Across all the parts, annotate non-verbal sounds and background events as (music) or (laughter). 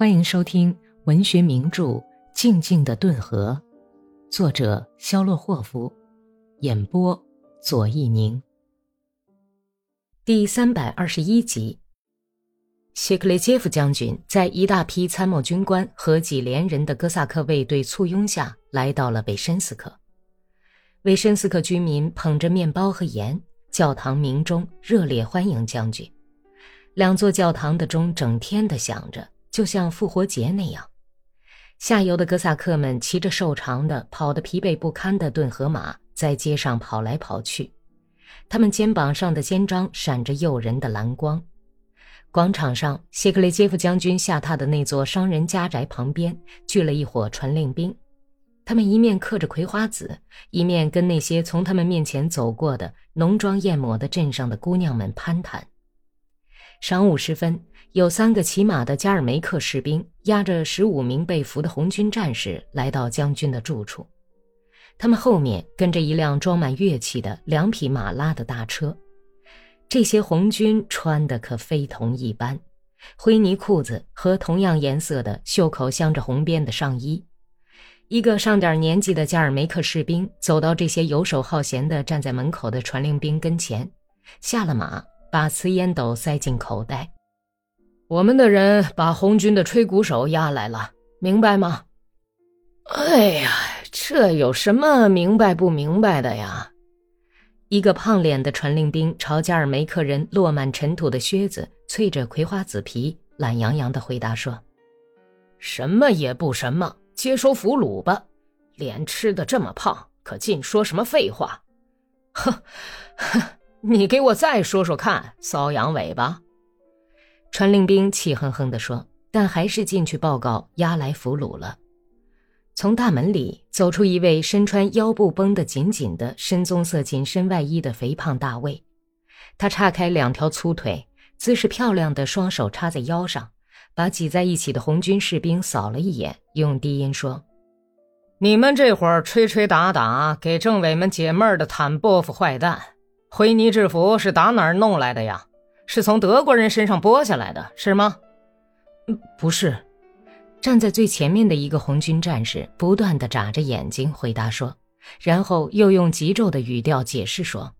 欢迎收听文学名著《静静的顿河》，作者肖洛霍夫，演播左一宁。第三百二十一集，谢克雷杰夫将军在一大批参谋军官和几连人的哥萨克卫队簇拥下来到了维申斯克。维申斯克居民捧着面包和盐，教堂鸣钟热烈欢迎将军。两座教堂的钟整天的响着。就像复活节那样，下游的哥萨克们骑着瘦长的、跑得疲惫不堪的顿河马，在街上跑来跑去。他们肩膀上的肩章闪着诱人的蓝光。广场上，谢克雷杰夫将军下榻的那座商人家宅旁边，聚了一伙传令兵。他们一面嗑着葵花籽，一面跟那些从他们面前走过的浓妆艳抹的镇上的姑娘们攀谈。晌午时分。有三个骑马的加尔梅克士兵押着十五名被俘的红军战士来到将军的住处，他们后面跟着一辆装满乐器的两匹马拉的大车。这些红军穿的可非同一般，灰呢裤子和同样颜色的袖口镶着红边的上衣。一个上点年纪的加尔梅克士兵走到这些游手好闲的站在门口的传令兵跟前，下了马，把瓷烟斗塞进口袋。我们的人把红军的吹鼓手押来了，明白吗？哎呀，这有什么明白不明白的呀？一个胖脸的传令兵朝加尔梅克人落满尘土的靴子啐着葵花籽皮，懒洋洋地回答说：“什么也不什么，接收俘虏吧。脸吃的这么胖，可尽说什么废话？哼，哼，你给我再说说看，搔痒尾巴。”传令兵气哼哼地说，但还是进去报告押来俘虏了。从大门里走出一位身穿腰部绷得紧紧的深棕色紧身外衣的肥胖大卫，他叉开两条粗腿，姿势漂亮的双手插在腰上，把挤在一起的红军士兵扫了一眼，用低音说：“你们这会儿吹吹打打给政委们解闷儿的坦波夫坏蛋，灰泥制服是打哪儿弄来的呀？”是从德国人身上剥下来的，是吗？嗯不是。站在最前面的一个红军战士不断的眨着眼睛回答说，然后又用急骤的语调解释说：“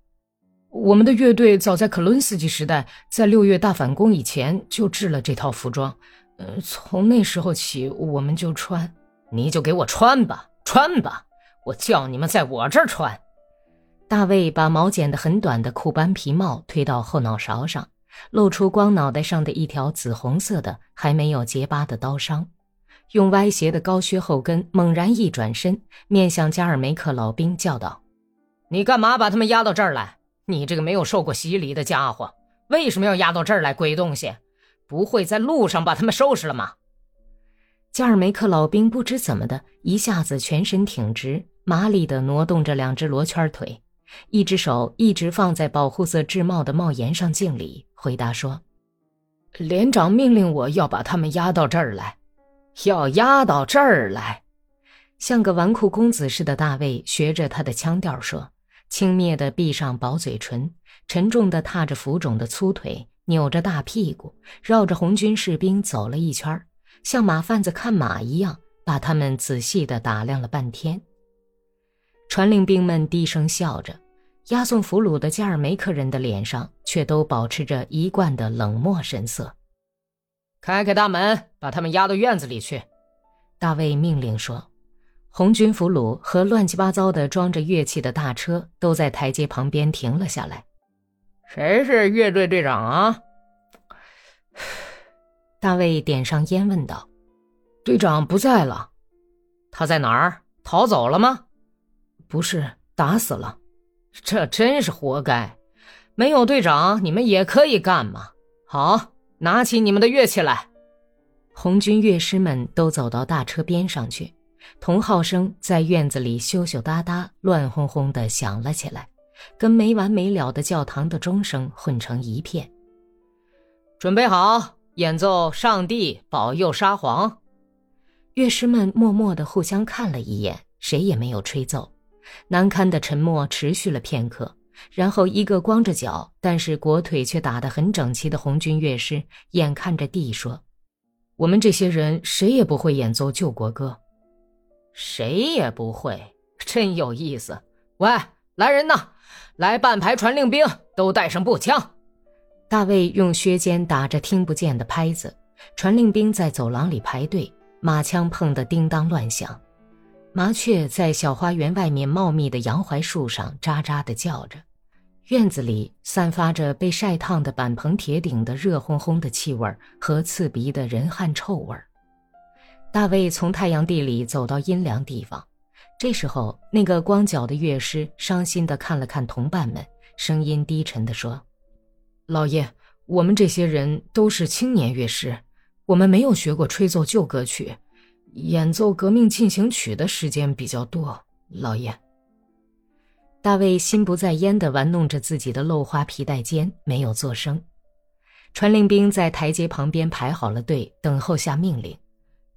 我们的乐队早在克伦斯基时代，在六月大反攻以前就制了这套服装。呃，从那时候起，我们就穿。你就给我穿吧，穿吧，我叫你们在我这儿穿。”大卫把毛剪得很短的库班皮帽推到后脑勺上。露出光脑袋上的一条紫红色的、还没有结疤的刀伤，用歪斜的高靴后跟猛然一转身，面向加尔梅克老兵叫道：“你干嘛把他们押到这儿来？你这个没有受过洗礼的家伙，为什么要押到这儿来？鬼东西，不会在路上把他们收拾了吗？”加尔梅克老兵不知怎么的，一下子全身挺直，麻利地挪动着两只罗圈腿。一只手一直放在保护色制帽的帽檐上敬礼，回答说：“连长命令我要把他们押到这儿来，要押到这儿来。”像个纨绔公子似的大卫学着他的腔调说，轻蔑地闭上薄嘴唇，沉重地踏着浮肿的粗腿，扭着大屁股，绕着红军士兵走了一圈，像马贩子看马一样，把他们仔细地打量了半天。传令兵们低声笑着，押送俘虏的加尔梅克人的脸上却都保持着一贯的冷漠神色。开开大门，把他们押到院子里去。大卫命令说。红军俘虏和乱七八糟的装着乐器的大车都在台阶旁边停了下来。谁是乐队队长啊？大卫点上烟问道。队长不在了。他在哪儿？逃走了吗？不是打死了，这真是活该！没有队长，你们也可以干嘛？好，拿起你们的乐器来。红军乐师们都走到大车边上去，铜号声在院子里羞羞答答、乱哄哄地响了起来，跟没完没了的教堂的钟声混成一片。准备好，演奏《上帝保佑沙皇》。乐师们默默地互相看了一眼，谁也没有吹奏。难堪的沉默持续了片刻，然后一个光着脚，但是裹腿却打得很整齐的红军乐师，眼看着地说：“我们这些人谁也不会演奏救国歌。谁也不会，真有意思。喂，来人呐，来半排传令兵，都带上步枪。大卫用靴尖打着听不见的拍子，传令兵在走廊里排队，马枪碰得叮当乱响。麻雀在小花园外面茂密的杨槐树上喳喳地叫着。院子里散发着被晒烫的板棚铁顶的热烘烘的气味和刺鼻的人汗臭味大卫从太阳地里走到阴凉地方，这时候，那个光脚的乐师伤心地看了看同伴们，声音低沉地说：“老爷，我们这些人都是青年乐师，我们没有学过吹奏旧歌曲，演奏革命进行曲的时间比较多。”老爷。大卫心不在焉地玩弄着自己的漏花皮带尖，没有作声。传令兵在台阶旁边排好了队，等候下命令。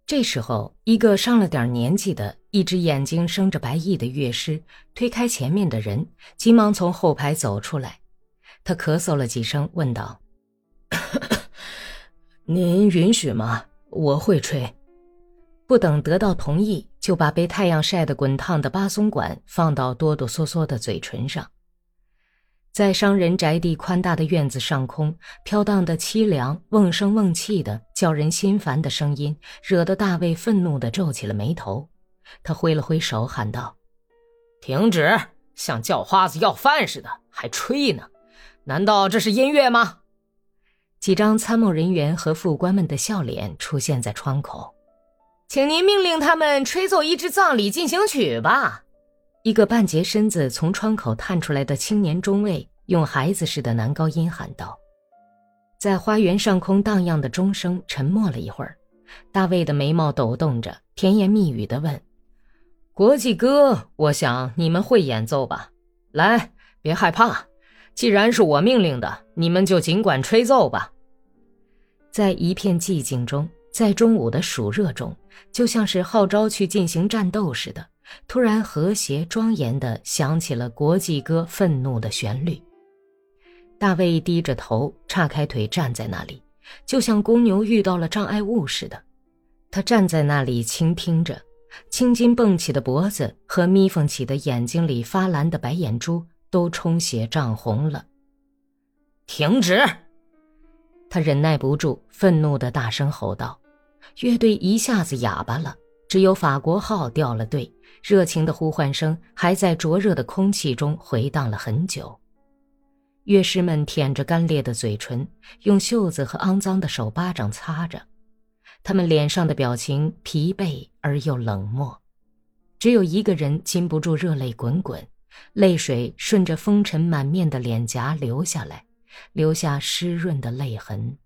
这时候，一个上了点年纪的、一只眼睛生着白翼的乐师推开前面的人，急忙从后排走出来。他咳嗽了几声，问道：“ (coughs) 您允许吗？我会吹。”不等得到同意，就把被太阳晒得滚烫的巴松管放到哆哆嗦嗦的嘴唇上。在商人宅地宽大的院子上空飘荡的凄凉、瓮声瓮气的、叫人心烦的声音，惹得大卫愤怒地皱起了眉头。他挥了挥手，喊道：“停止！像叫花子要饭似的，还吹呢？难道这是音乐吗？”几张参谋人员和副官们的笑脸出现在窗口。请您命令他们吹奏一支葬礼进行曲吧。一个半截身子从窗口探出来的青年中尉用孩子似的男高音喊道。在花园上空荡漾的钟声沉默了一会儿，大卫的眉毛抖动着，甜言蜜语地问：“国际歌，我想你们会演奏吧？来，别害怕，既然是我命令的，你们就尽管吹奏吧。”在一片寂静中。在中午的暑热中，就像是号召去进行战斗似的，突然和谐庄严地响起了国际歌愤怒的旋律。大卫低着头，岔开腿站在那里，就像公牛遇到了障碍物似的。他站在那里倾听着，青筋蹦起的脖子和眯缝起的眼睛里发蓝的白眼珠都充血涨红了。停止！他忍耐不住，愤怒地大声吼道。乐队一下子哑巴了，只有法国号掉了队，热情的呼唤声还在灼热的空气中回荡了很久。乐师们舔着干裂的嘴唇，用袖子和肮脏的手巴掌擦着，他们脸上的表情疲惫而又冷漠。只有一个人禁不住热泪滚滚，泪水顺着风尘满面的脸颊流下来，留下湿润的泪痕。